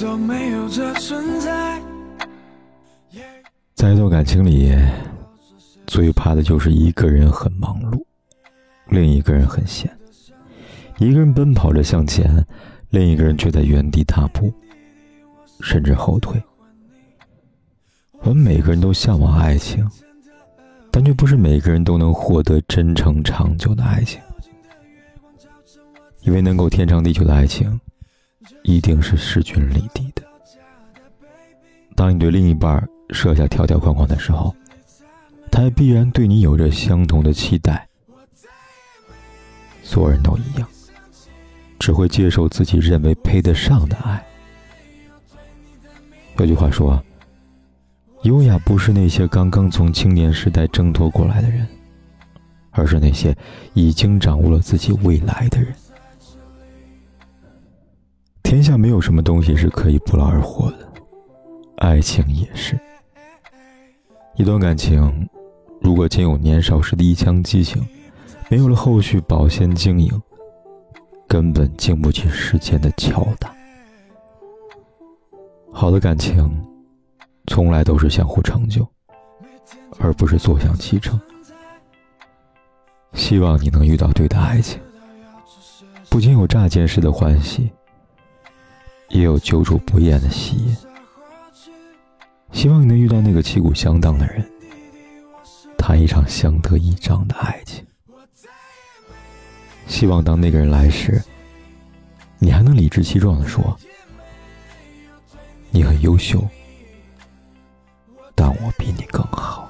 都没有这存在。在一段感情里，最怕的就是一个人很忙碌，另一个人很闲。一个人奔跑着向前，另一个人却在原地踏步，甚至后退。我们每个人都向往爱情，但却不是每个人都能获得真诚长久的爱情。以为能够天长地久的爱情。一定是势均力敌的。当你对另一半设下条条框框的时候，他也必然对你有着相同的期待。所有人都一样，只会接受自己认为配得上的爱。有句话说：“优雅不是那些刚刚从青年时代挣脱过来的人，而是那些已经掌握了自己未来的人。”天下没有什么东西是可以不劳而获的，爱情也是。一段感情，如果仅有年少时的一腔激情，没有了后续保鲜经营，根本经不起时间的敲打。好的感情，从来都是相互成就，而不是坐享其成。希望你能遇到对的爱情，不仅有乍见时的欢喜。也有久处不厌的喜悦。希望你能遇到那个旗鼓相当的人，谈一场相得益彰的爱情。希望当那个人来时，你还能理直气壮的说：“你很优秀，但我比你更好。”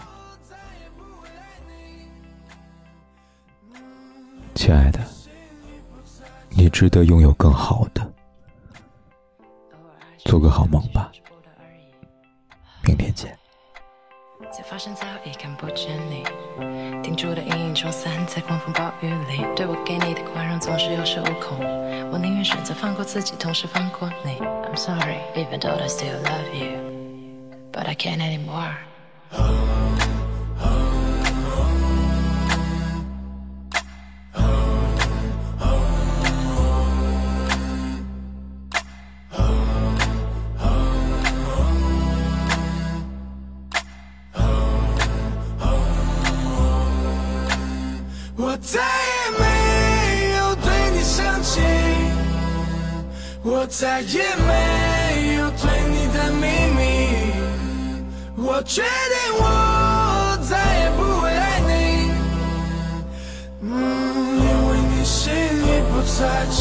亲爱的，你值得拥有更好的。做个好梦吧，明天见。才发现早已看不见你，停住的阴影冲散在狂风暴雨里。对我给你的宽容总是有恃无恐，我宁愿选择放过自己，同时放过你。I'm sorry, even though I still love you, but I can't anymore. 再也没有对你生气，我再也没有对你的秘密，我决定我再也不会爱你，嗯，因为你心里不在这